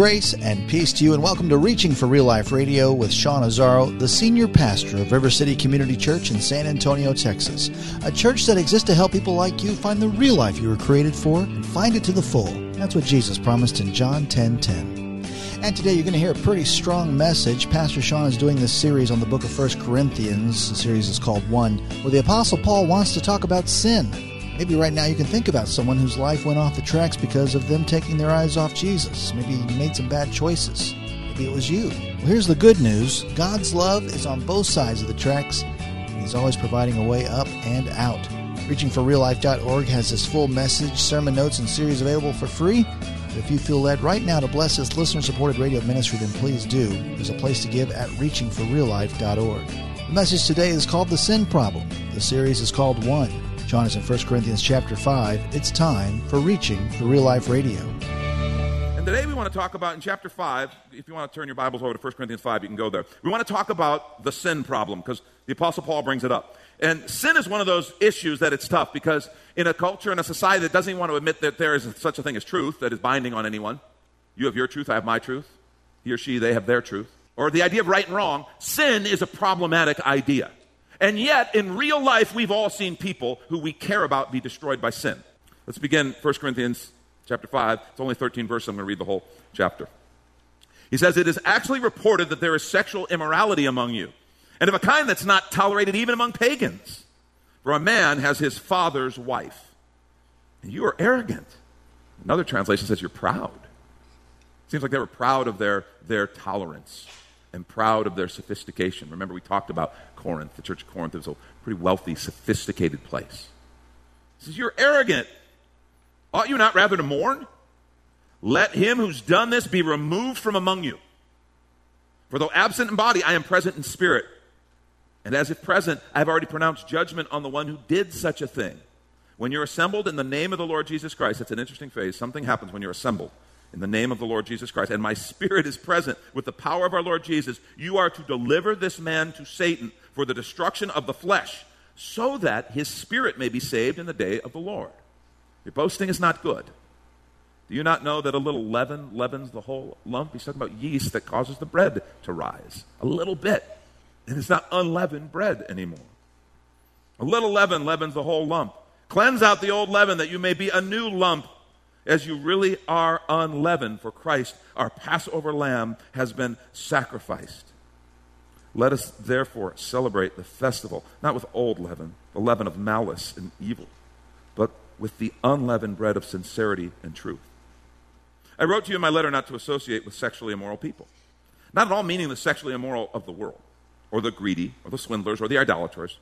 Grace and peace to you, and welcome to Reaching for Real Life Radio with Sean Azzaro, the senior pastor of River City Community Church in San Antonio, Texas. A church that exists to help people like you find the real life you were created for and find it to the full. That's what Jesus promised in John 10 10. And today you're going to hear a pretty strong message. Pastor Sean is doing this series on the book of First Corinthians. The series is called One, where the Apostle Paul wants to talk about sin. Maybe right now you can think about someone whose life went off the tracks because of them taking their eyes off Jesus. Maybe you made some bad choices. Maybe it was you. Well, here's the good news God's love is on both sides of the tracks, and He's always providing a way up and out. ReachingForRealLife.org has this full message, sermon notes, and series available for free. But if you feel led right now to bless this listener supported radio ministry, then please do. There's a place to give at ReachingForRealLife.org. The message today is called The Sin Problem. The series is called One. John is in 1 Corinthians chapter 5. It's time for Reaching for Real Life Radio. And today we want to talk about in chapter 5, if you want to turn your Bibles over to 1 Corinthians 5, you can go there. We want to talk about the sin problem because the Apostle Paul brings it up. And sin is one of those issues that it's tough because in a culture and a society that doesn't even want to admit that there is such a thing as truth that is binding on anyone, you have your truth, I have my truth. He or she, they have their truth. Or the idea of right and wrong, sin is a problematic idea. And yet, in real life, we've all seen people who we care about be destroyed by sin. Let's begin 1 Corinthians chapter 5. It's only 13 verses. I'm going to read the whole chapter. He says, It is actually reported that there is sexual immorality among you, and of a kind that's not tolerated even among pagans. For a man has his father's wife, and you are arrogant. Another translation says you're proud. Seems like they were proud of their, their tolerance and proud of their sophistication. Remember, we talked about Corinth. The church of Corinth was a pretty wealthy, sophisticated place. He says, You're arrogant. Ought you not rather to mourn? Let him who's done this be removed from among you. For though absent in body, I am present in spirit. And as if present, I have already pronounced judgment on the one who did such a thing. When you're assembled in the name of the Lord Jesus Christ, that's an interesting phrase. Something happens when you're assembled in the name of the Lord Jesus Christ, and my spirit is present with the power of our Lord Jesus, you are to deliver this man to Satan for the destruction of the flesh, so that his spirit may be saved in the day of the Lord. Your boasting is not good. Do you not know that a little leaven leavens the whole lump? He's talking about yeast that causes the bread to rise. A little bit. And it's not unleavened bread anymore. A little leaven leavens the whole lump. Cleanse out the old leaven that you may be a new lump as you really are unleavened, for Christ, our Passover lamb, has been sacrificed. Let us therefore celebrate the festival, not with old leaven, the leaven of malice and evil, but with the unleavened bread of sincerity and truth. I wrote to you in my letter not to associate with sexually immoral people. Not at all meaning the sexually immoral of the world, or the greedy, or the swindlers, or the idolaters,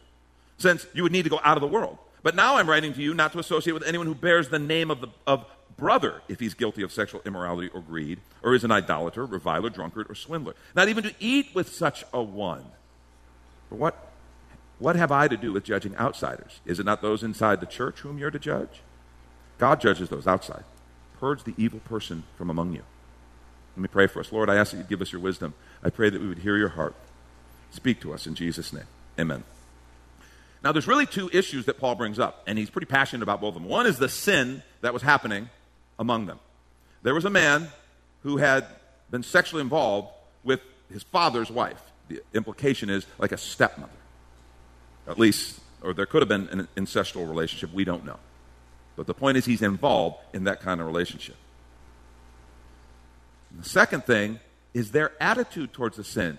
since you would need to go out of the world. But now I'm writing to you not to associate with anyone who bears the name of, the, of brother if he's guilty of sexual immorality or greed, or is an idolater, reviler, drunkard, or swindler. Not even to eat with such a one. But what, what have I to do with judging outsiders? Is it not those inside the church whom you're to judge? God judges those outside. Purge the evil person from among you. Let me pray for us. Lord, I ask that you give us your wisdom. I pray that we would hear your heart. Speak to us in Jesus' name. Amen. Now, there's really two issues that Paul brings up, and he's pretty passionate about both of them. One is the sin that was happening among them. There was a man who had been sexually involved with his father's wife. The implication is like a stepmother. At least, or there could have been an incestual relationship. We don't know. But the point is, he's involved in that kind of relationship. And the second thing is their attitude towards the sin.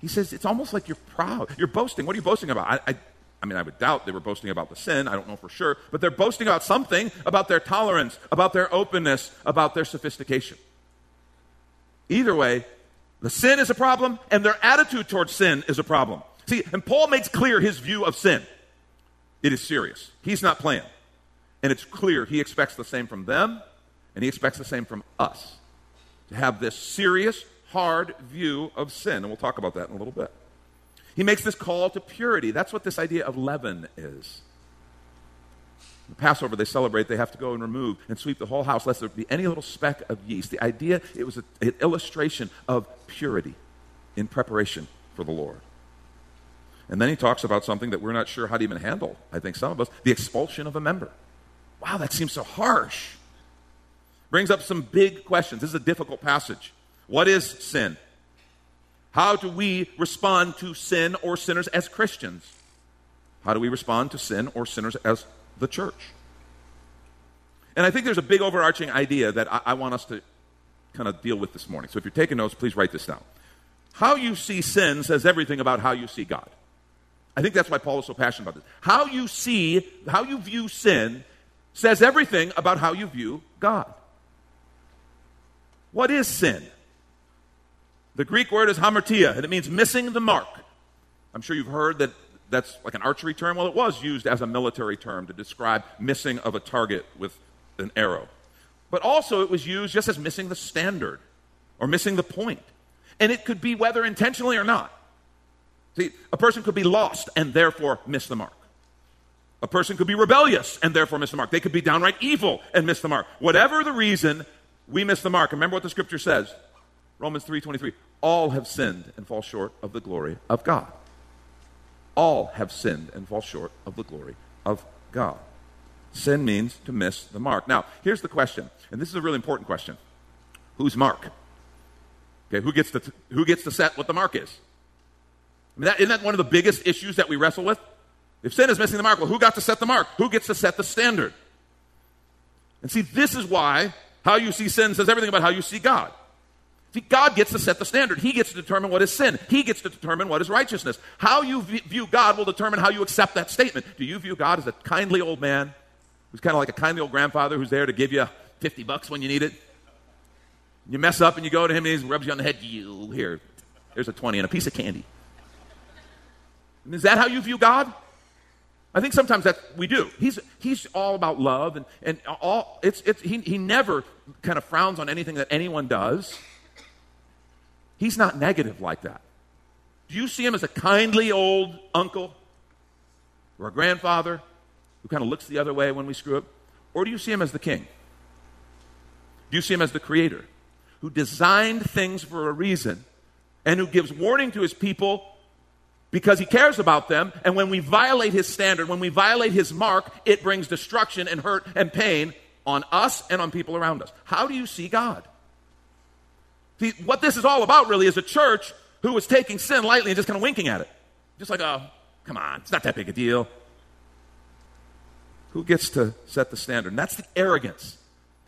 He says it's almost like you're proud. You're boasting. What are you boasting about? I, I, I mean, I would doubt they were boasting about the sin. I don't know for sure. But they're boasting about something about their tolerance, about their openness, about their sophistication. Either way, the sin is a problem, and their attitude towards sin is a problem. See, and Paul makes clear his view of sin. It is serious. He's not playing. And it's clear he expects the same from them, and he expects the same from us to have this serious, hard view of sin. And we'll talk about that in a little bit. He makes this call to purity. That's what this idea of leaven is. The Passover they celebrate, they have to go and remove and sweep the whole house lest there be any little speck of yeast. The idea, it was a, an illustration of purity in preparation for the Lord. And then he talks about something that we're not sure how to even handle, I think some of us the expulsion of a member. Wow, that seems so harsh. Brings up some big questions. This is a difficult passage. What is sin? How do we respond to sin or sinners as Christians? How do we respond to sin or sinners as the church? And I think there's a big overarching idea that I, I want us to kind of deal with this morning. So if you're taking notes, please write this down. How you see sin says everything about how you see God. I think that's why Paul is so passionate about this. How you see, how you view sin says everything about how you view God. What is sin? The Greek word is hamartia, and it means missing the mark. I'm sure you've heard that that's like an archery term. Well, it was used as a military term to describe missing of a target with an arrow. But also, it was used just as missing the standard or missing the point. And it could be whether intentionally or not. See, a person could be lost and therefore miss the mark. A person could be rebellious and therefore miss the mark. They could be downright evil and miss the mark. Whatever the reason, we miss the mark. Remember what the scripture says. Romans 3:23. All have sinned and fall short of the glory of God. All have sinned and fall short of the glory of God. Sin means to miss the mark. Now, here's the question, and this is a really important question. Whose mark? Okay, who gets to, who gets to set what the mark is? I mean, that, isn't that one of the biggest issues that we wrestle with? If sin is missing the mark, well, who got to set the mark? Who gets to set the standard? And see, this is why how you see sin says everything about how you see God. God gets to set the standard. He gets to determine what is sin. He gets to determine what is righteousness. How you view God will determine how you accept that statement. Do you view God as a kindly old man who's kind of like a kindly old grandfather who's there to give you 50 bucks when you need it? You mess up and you go to him and he rubs you on the head. You, here, here's a 20 and a piece of candy. Is that how you view God? I think sometimes that we do. He's, he's all about love, and, and all, it's, it's, he, he never kind of frowns on anything that anyone does. He's not negative like that. Do you see him as a kindly old uncle or a grandfather who kind of looks the other way when we screw up? Or do you see him as the king? Do you see him as the creator who designed things for a reason and who gives warning to his people because he cares about them. And when we violate his standard, when we violate his mark, it brings destruction and hurt and pain on us and on people around us. How do you see God? See, what this is all about really is a church who was taking sin lightly and just kind of winking at it. Just like, oh, come on, it's not that big a deal. Who gets to set the standard? And that's the arrogance.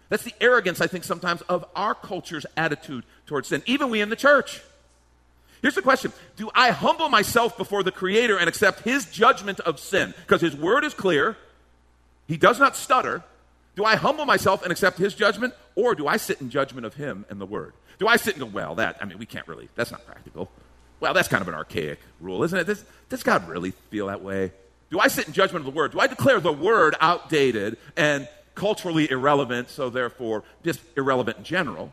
That's the arrogance, I think, sometimes of our culture's attitude towards sin, even we in the church. Here's the question Do I humble myself before the Creator and accept His judgment of sin? Because His word is clear, He does not stutter. Do I humble myself and accept His judgment, or do I sit in judgment of Him and the Word? Do I sit and go, well, that, I mean, we can't really, that's not practical. Well, that's kind of an archaic rule, isn't it? Does, does God really feel that way? Do I sit in judgment of the Word? Do I declare the Word outdated and culturally irrelevant, so therefore just irrelevant in general?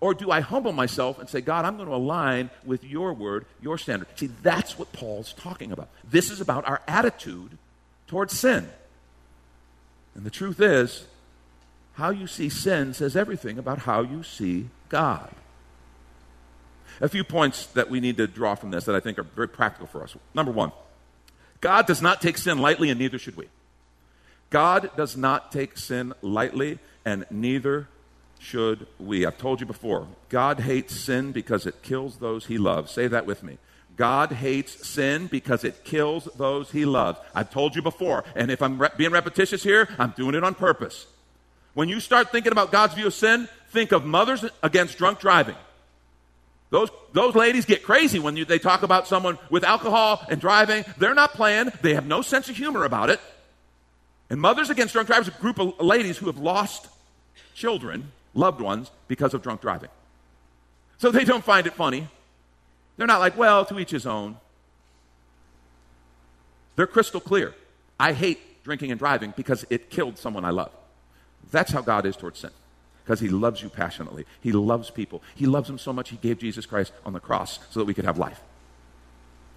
Or do I humble myself and say, God, I'm going to align with your word, your standard? See, that's what Paul's talking about. This is about our attitude towards sin. And the truth is, how you see sin says everything about how you see God. A few points that we need to draw from this that I think are very practical for us. Number one, God does not take sin lightly, and neither should we. God does not take sin lightly, and neither should we? I've told you before, God hates sin because it kills those he loves. Say that with me. God hates sin because it kills those he loves. I've told you before, and if I'm re- being repetitious here, I'm doing it on purpose. When you start thinking about God's view of sin, think of mothers against drunk driving. Those, those ladies get crazy when you, they talk about someone with alcohol and driving. They're not playing, they have no sense of humor about it. And Mothers Against Drunk Driving is a group of ladies who have lost children loved ones because of drunk driving. So they don't find it funny. They're not like, well, to each his own. They're crystal clear. I hate drinking and driving because it killed someone I love. That's how God is towards sin. Because he loves you passionately. He loves people. He loves them so much he gave Jesus Christ on the cross so that we could have life.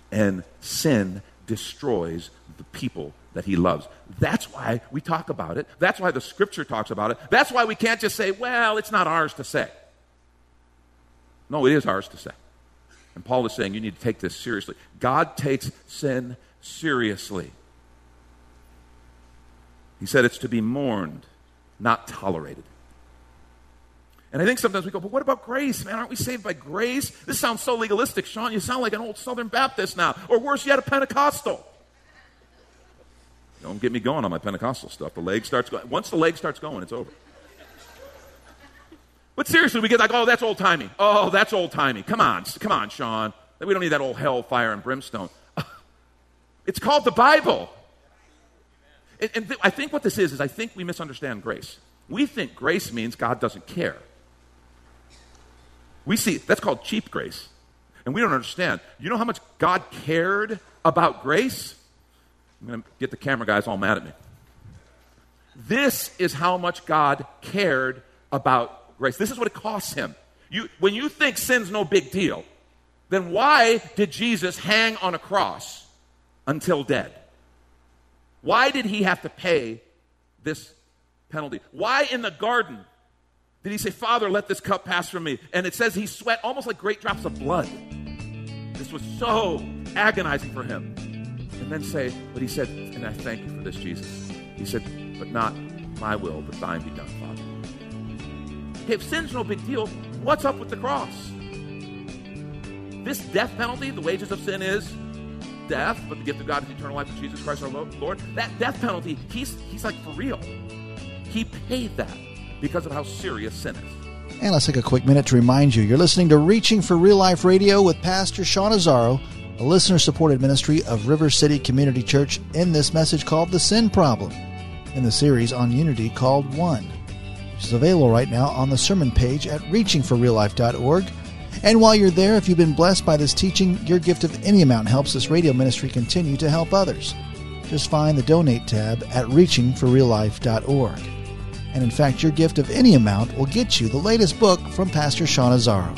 And sin destroys the people that he loves. That's why we talk about it. That's why the scripture talks about it. That's why we can't just say, well, it's not ours to say. No, it is ours to say. And Paul is saying you need to take this seriously. God takes sin seriously. He said it's to be mourned, not tolerated. And I think sometimes we go, but what about grace, man? Aren't we saved by grace? This sounds so legalistic, Sean. You sound like an old Southern Baptist now, or worse yet, a Pentecostal. Don't get me going on my Pentecostal stuff. The leg starts going. Once the leg starts going, it's over. But seriously, we get like, oh, that's old timey. Oh, that's old timey. Come on, come on, Sean. We don't need that old hell, fire, and brimstone. It's called the Bible. And, and th- I think what this is, is I think we misunderstand grace. We think grace means God doesn't care. We see, that's called cheap grace. And we don't understand. You know how much God cared about grace? I'm going to get the camera guys all mad at me. This is how much God cared about grace. This is what it costs him. You, when you think sin's no big deal, then why did Jesus hang on a cross until dead? Why did he have to pay this penalty? Why in the garden did he say, Father, let this cup pass from me? And it says he sweat almost like great drops of blood. This was so agonizing for him. And then say, but he said, and I thank you for this, Jesus. He said, but not my will, but thine be done, Father. Okay, if sin's no big deal, what's up with the cross? This death penalty, the wages of sin is death, but the gift of God is eternal life in Jesus Christ our Lord. That death penalty, he's, he's like for real. He paid that because of how serious sin is. And let's take a quick minute to remind you you're listening to Reaching for Real Life Radio with Pastor Sean Azzaro, a listener supported ministry of River City Community Church, in this message called The Sin Problem, in the series on unity called One, which is available right now on the sermon page at reachingforreallife.org and while you're there, if you've been blessed by this teaching, your gift of any amount helps this radio ministry continue to help others. Just find the donate tab at reachingforreallife.org. And in fact, your gift of any amount will get you the latest book from Pastor Sean Azzaro.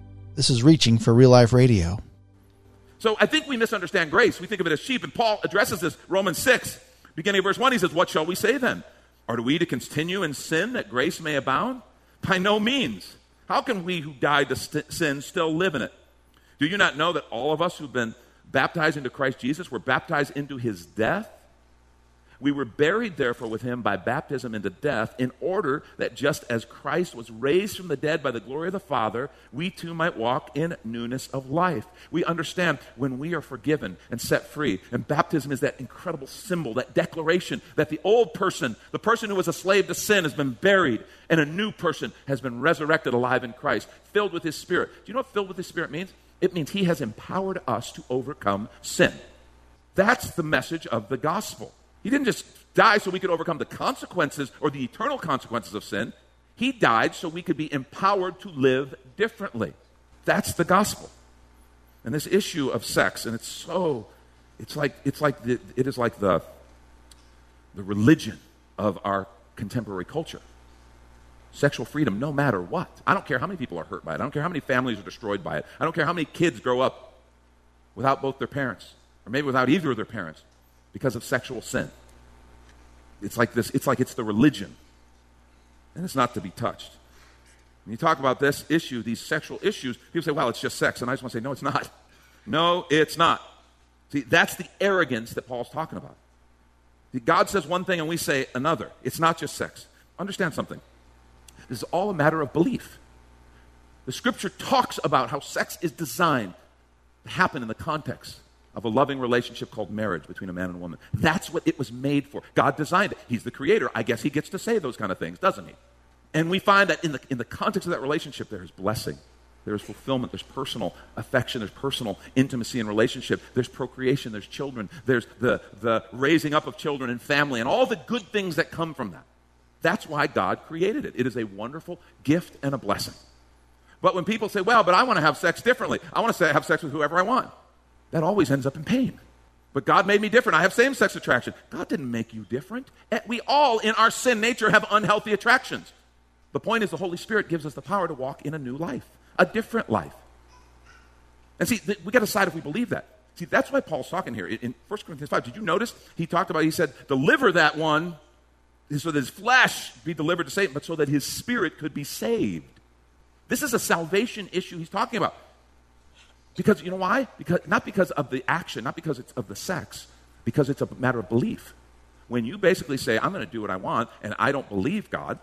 this is Reaching for Real Life Radio. So I think we misunderstand grace. We think of it as sheep. And Paul addresses this, Romans 6, beginning of verse 1. He says, What shall we say then? Are we to continue in sin that grace may abound? By no means. How can we who died to st- sin still live in it? Do you not know that all of us who've been baptized into Christ Jesus were baptized into his death? We were buried, therefore, with him by baptism into death, in order that just as Christ was raised from the dead by the glory of the Father, we too might walk in newness of life. We understand when we are forgiven and set free, and baptism is that incredible symbol, that declaration that the old person, the person who was a slave to sin, has been buried, and a new person has been resurrected alive in Christ, filled with his Spirit. Do you know what filled with his Spirit means? It means he has empowered us to overcome sin. That's the message of the gospel. He didn't just die so we could overcome the consequences or the eternal consequences of sin. He died so we could be empowered to live differently. That's the gospel. And this issue of sex, and it's so, it's like, it's like the, it is like the, the religion of our contemporary culture. Sexual freedom, no matter what. I don't care how many people are hurt by it. I don't care how many families are destroyed by it. I don't care how many kids grow up without both their parents, or maybe without either of their parents because of sexual sin. It's like this, it's like it's the religion. And it's not to be touched. When you talk about this issue, these sexual issues, people say, well, it's just sex. And I just want to say, no, it's not. No, it's not. See, that's the arrogance that Paul's talking about. See, God says one thing and we say another. It's not just sex. Understand something. This is all a matter of belief. The scripture talks about how sex is designed to happen in the context of a loving relationship called marriage between a man and a woman. That's what it was made for. God designed it. He's the creator. I guess he gets to say those kind of things, doesn't he? And we find that in the, in the context of that relationship, there is blessing. There's fulfillment, there's personal affection, there's personal intimacy and relationship, there's procreation, there's children, there's the, the raising up of children and family, and all the good things that come from that. That's why God created it. It is a wonderful gift and a blessing. But when people say, well, but I want to have sex differently, I want to have sex with whoever I want, that always ends up in pain. But God made me different. I have same sex attraction. God didn't make you different. Eh, we all, in our sin nature, have unhealthy attractions. The point is, the Holy Spirit gives us the power to walk in a new life a different life. And see, th- we got to decide if we believe that. See, that's why Paul's talking here. In, in 1 Corinthians 5, did you notice? He talked about, he said, deliver that one so that his flesh be delivered to Satan, but so that his spirit could be saved. This is a salvation issue he's talking about. Because, you know why? Because, not because of the action, not because it's of the sex, because it's a matter of belief. When you basically say, I'm going to do what I want, and I don't believe God,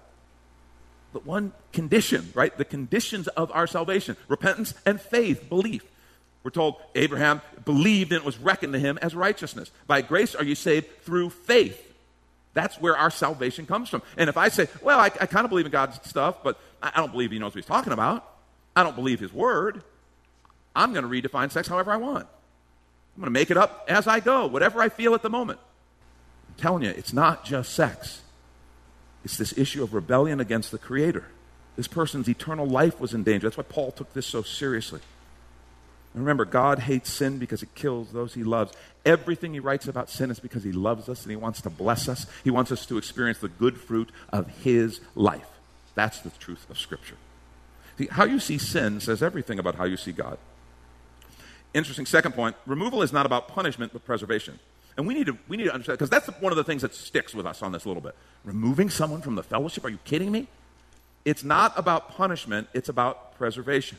but one condition, right? The conditions of our salvation repentance and faith, belief. We're told Abraham believed and it was reckoned to him as righteousness. By grace are you saved through faith. That's where our salvation comes from. And if I say, well, I, I kind of believe in God's stuff, but I don't believe he knows what he's talking about, I don't believe his word, I'm going to redefine sex however I want. I'm going to make it up as I go, whatever I feel at the moment. I'm telling you, it's not just sex. It's this issue of rebellion against the Creator. This person's eternal life was in danger. That's why Paul took this so seriously. And remember, God hates sin because it kills those he loves. Everything he writes about sin is because he loves us and he wants to bless us. He wants us to experience the good fruit of his life. That's the truth of Scripture. See, how you see sin says everything about how you see God. Interesting second point removal is not about punishment, but preservation. And we need to, we need to understand, because that's one of the things that sticks with us on this a little bit. Removing someone from the fellowship? Are you kidding me? It's not about punishment, it's about preservation.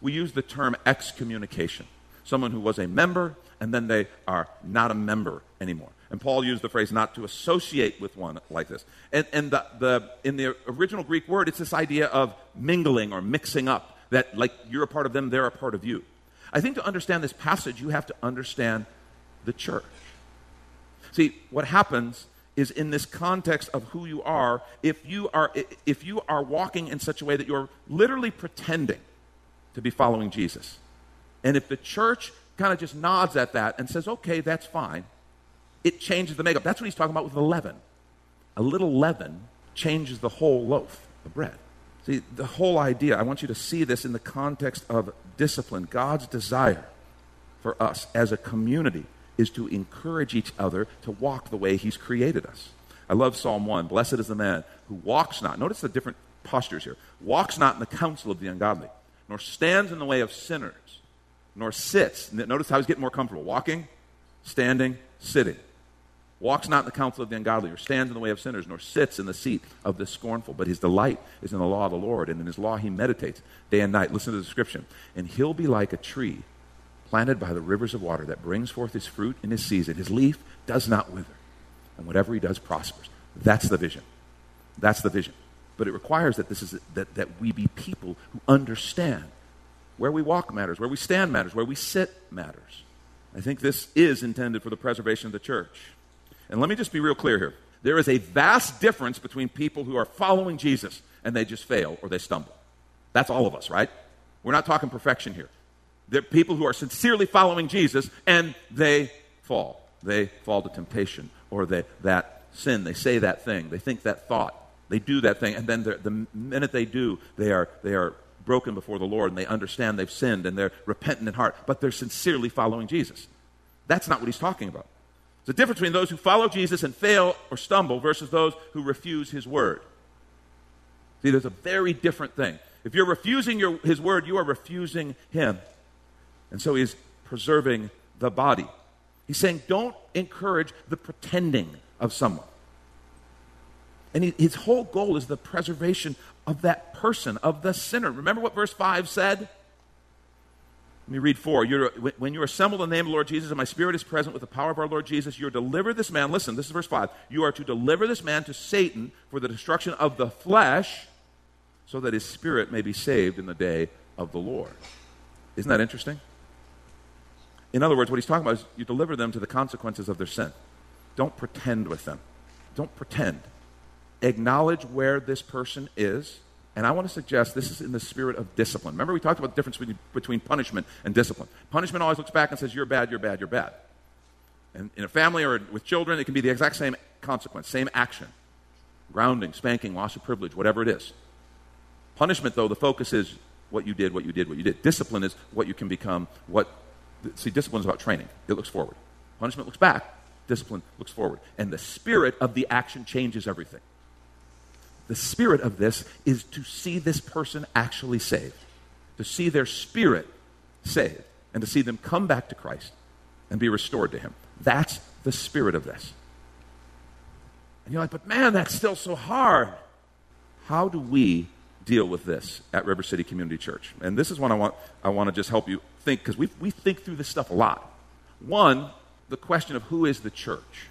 We use the term excommunication. Someone who was a member and then they are not a member anymore. And Paul used the phrase not to associate with one like this. And, and the, the, in the original Greek word, it's this idea of mingling or mixing up, that like you're a part of them, they're a part of you. I think to understand this passage, you have to understand the church. See, what happens is in this context of who you are, if you are, if you are walking in such a way that you're literally pretending to be following Jesus, and if the church kind of just nods at that and says, okay, that's fine, it changes the makeup. That's what he's talking about with the leaven. A little leaven changes the whole loaf of bread. See, the whole idea, I want you to see this in the context of discipline. God's desire for us as a community is to encourage each other to walk the way He's created us. I love Psalm 1. Blessed is the man who walks not. Notice the different postures here. Walks not in the counsel of the ungodly, nor stands in the way of sinners, nor sits. Notice how he's getting more comfortable. Walking, standing, sitting. Walks not in the counsel of the ungodly, or stands in the way of sinners, nor sits in the seat of the scornful. But his delight is in the law of the Lord, and in his law he meditates day and night. Listen to the description. And he'll be like a tree planted by the rivers of water that brings forth his fruit in his season. His leaf does not wither, and whatever he does prospers. That's the vision. That's the vision. But it requires that, this is, that, that we be people who understand where we walk matters, where we stand matters, where we sit matters. I think this is intended for the preservation of the church. And let me just be real clear here. There is a vast difference between people who are following Jesus and they just fail or they stumble. That's all of us, right? We're not talking perfection here. They're people who are sincerely following Jesus and they fall. They fall to temptation or they, that sin. They say that thing. They think that thought. They do that thing. And then the minute they do, they are, they are broken before the Lord and they understand they've sinned and they're repentant in heart, but they're sincerely following Jesus. That's not what he's talking about. There's a difference between those who follow Jesus and fail or stumble versus those who refuse his word. See, there's a very different thing. If you're refusing your, his word, you are refusing him. And so he's preserving the body. He's saying, don't encourage the pretending of someone. And he, his whole goal is the preservation of that person, of the sinner. Remember what verse 5 said? Let me read 4. You're, when you assemble in the name of the Lord Jesus, and my spirit is present with the power of our Lord Jesus, you're to deliver this man. Listen, this is verse 5. You are to deliver this man to Satan for the destruction of the flesh, so that his spirit may be saved in the day of the Lord. Isn't that interesting? In other words, what he's talking about is you deliver them to the consequences of their sin. Don't pretend with them. Don't pretend. Acknowledge where this person is. And I want to suggest this is in the spirit of discipline. Remember, we talked about the difference between, between punishment and discipline. Punishment always looks back and says, You're bad, you're bad, you're bad. And in a family or with children, it can be the exact same consequence, same action grounding, spanking, loss of privilege, whatever it is. Punishment, though, the focus is what you did, what you did, what you did. Discipline is what you can become, what. See, discipline is about training, it looks forward. Punishment looks back, discipline looks forward. And the spirit of the action changes everything. The spirit of this is to see this person actually saved, to see their spirit saved, and to see them come back to Christ and be restored to Him. That's the spirit of this. And you're like, but man, that's still so hard. How do we deal with this at River City Community Church? And this is one I want, I want to just help you think, because we, we think through this stuff a lot. One, the question of who is the church?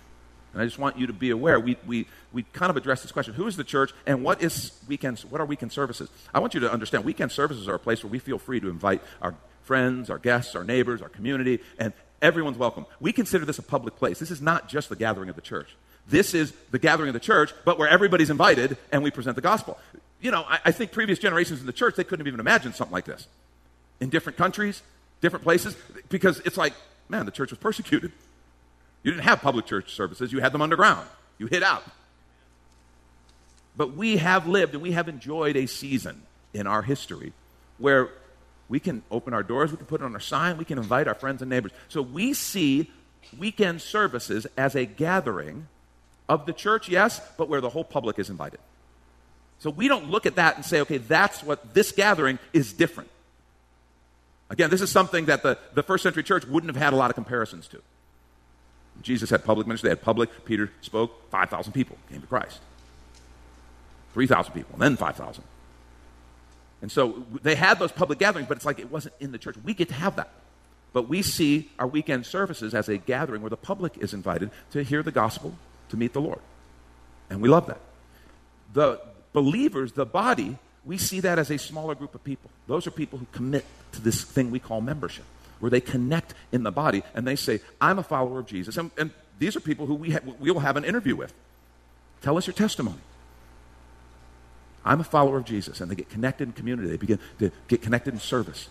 And I just want you to be aware. We, we, we kind of address this question who is the church and what, is weekends, what are weekend services? I want you to understand weekend services are a place where we feel free to invite our friends, our guests, our neighbors, our community, and everyone's welcome. We consider this a public place. This is not just the gathering of the church. This is the gathering of the church, but where everybody's invited and we present the gospel. You know, I, I think previous generations in the church, they couldn't have even imagined something like this. In different countries, different places, because it's like, man, the church was persecuted. You didn't have public church services, you had them underground. You hid out. But we have lived and we have enjoyed a season in our history where we can open our doors, we can put it on our sign, we can invite our friends and neighbors. So we see weekend services as a gathering of the church, yes, but where the whole public is invited. So we don't look at that and say, okay, that's what this gathering is different. Again, this is something that the, the first century church wouldn't have had a lot of comparisons to. Jesus had public ministry, they had public. Peter spoke, 5,000 people came to Christ. 3,000 people, and then 5,000. And so they had those public gatherings, but it's like it wasn't in the church. We get to have that. But we see our weekend services as a gathering where the public is invited to hear the gospel, to meet the Lord. And we love that. The believers, the body, we see that as a smaller group of people. Those are people who commit to this thing we call membership where they connect in the body and they say, I'm a follower of Jesus. And, and these are people who we, ha- we will have an interview with. Tell us your testimony. I'm a follower of Jesus. And they get connected in community, they begin to get connected in service.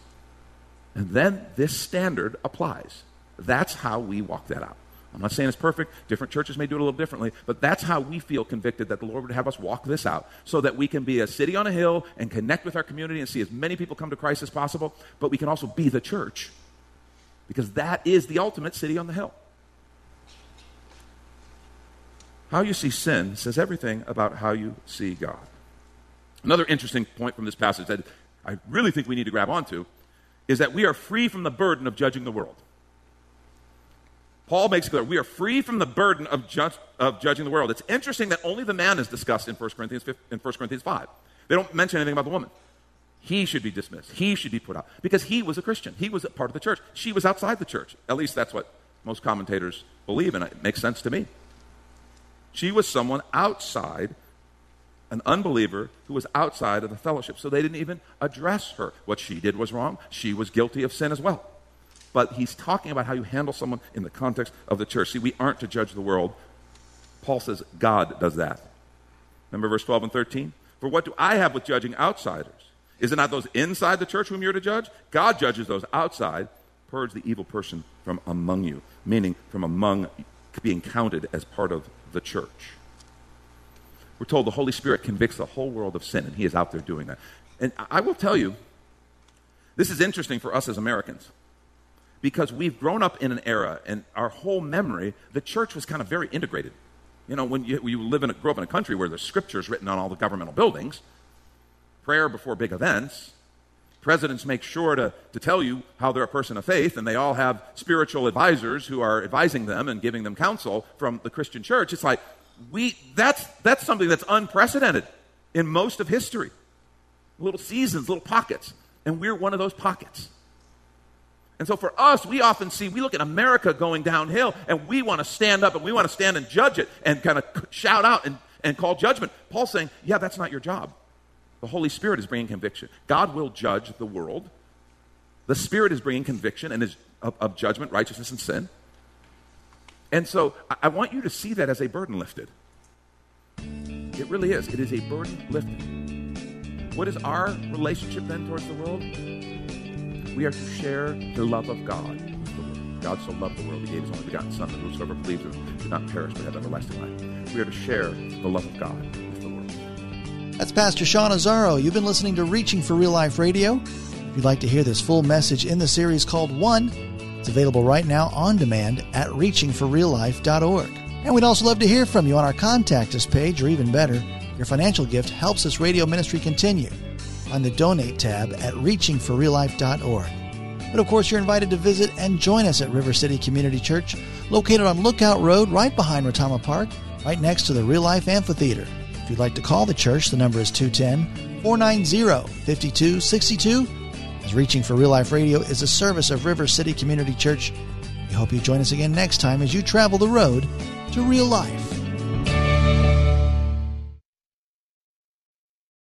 And then this standard applies. That's how we walk that out. I'm not saying it's perfect. Different churches may do it a little differently, but that's how we feel convicted that the Lord would have us walk this out so that we can be a city on a hill and connect with our community and see as many people come to Christ as possible, but we can also be the church because that is the ultimate city on the hill. How you see sin says everything about how you see God. Another interesting point from this passage that I really think we need to grab onto is that we are free from the burden of judging the world. Paul makes clear we are free from the burden of, of judging the world. It's interesting that only the man is discussed in 1 Corinthians, 5, in 1 Corinthians 5. They don't mention anything about the woman. He should be dismissed. He should be put out because he was a Christian. He was a part of the church. She was outside the church. At least that's what most commentators believe, and it makes sense to me. She was someone outside, an unbeliever who was outside of the fellowship. So they didn't even address her. What she did was wrong. She was guilty of sin as well. But he's talking about how you handle someone in the context of the church. See, we aren't to judge the world. Paul says God does that. Remember verse 12 and 13? For what do I have with judging outsiders? Is it not those inside the church whom you're to judge? God judges those outside. Purge the evil person from among you, meaning from among being counted as part of the church. We're told the Holy Spirit convicts the whole world of sin, and He is out there doing that. And I will tell you, this is interesting for us as Americans because we've grown up in an era, and our whole memory, the church was kind of very integrated. You know, when you, you live in a, grow up in a country where there's scriptures written on all the governmental buildings, prayer before big events. Presidents make sure to, to tell you how they're a person of faith, and they all have spiritual advisors who are advising them and giving them counsel from the Christian church. It's like, we, that's, that's something that's unprecedented in most of history. Little seasons, little pockets. And we're one of those pockets. And so for us, we often see, we look at America going downhill, and we want to stand up and we want to stand and judge it and kind of shout out and, and call judgment. Paul's saying, yeah, that's not your job. The Holy Spirit is bringing conviction. God will judge the world. The Spirit is bringing conviction and is of, of judgment, righteousness, and sin. And so I, I want you to see that as a burden lifted. It really is. It is a burden lifted. What is our relationship then towards the world? We are to share the love of God. God so loved the world, he gave his only begotten Son, that whosoever believes in him should not perish but have everlasting life. We are to share the love of God. That's Pastor Sean Azzaro. You've been listening to Reaching for Real Life Radio. If you'd like to hear this full message in the series called One, it's available right now on demand at reachingforreallife.org. And we'd also love to hear from you on our Contact Us page, or even better, your financial gift helps this radio ministry continue. On the Donate tab at reachingforreallife.org. But of course, you're invited to visit and join us at River City Community Church, located on Lookout Road right behind Retama Park, right next to the Real Life Amphitheater. You'd like to call the church, the number is 210 490 5262 as Reaching for Real Life Radio is a service of River City Community Church. We hope you join us again next time as you travel the road to real life.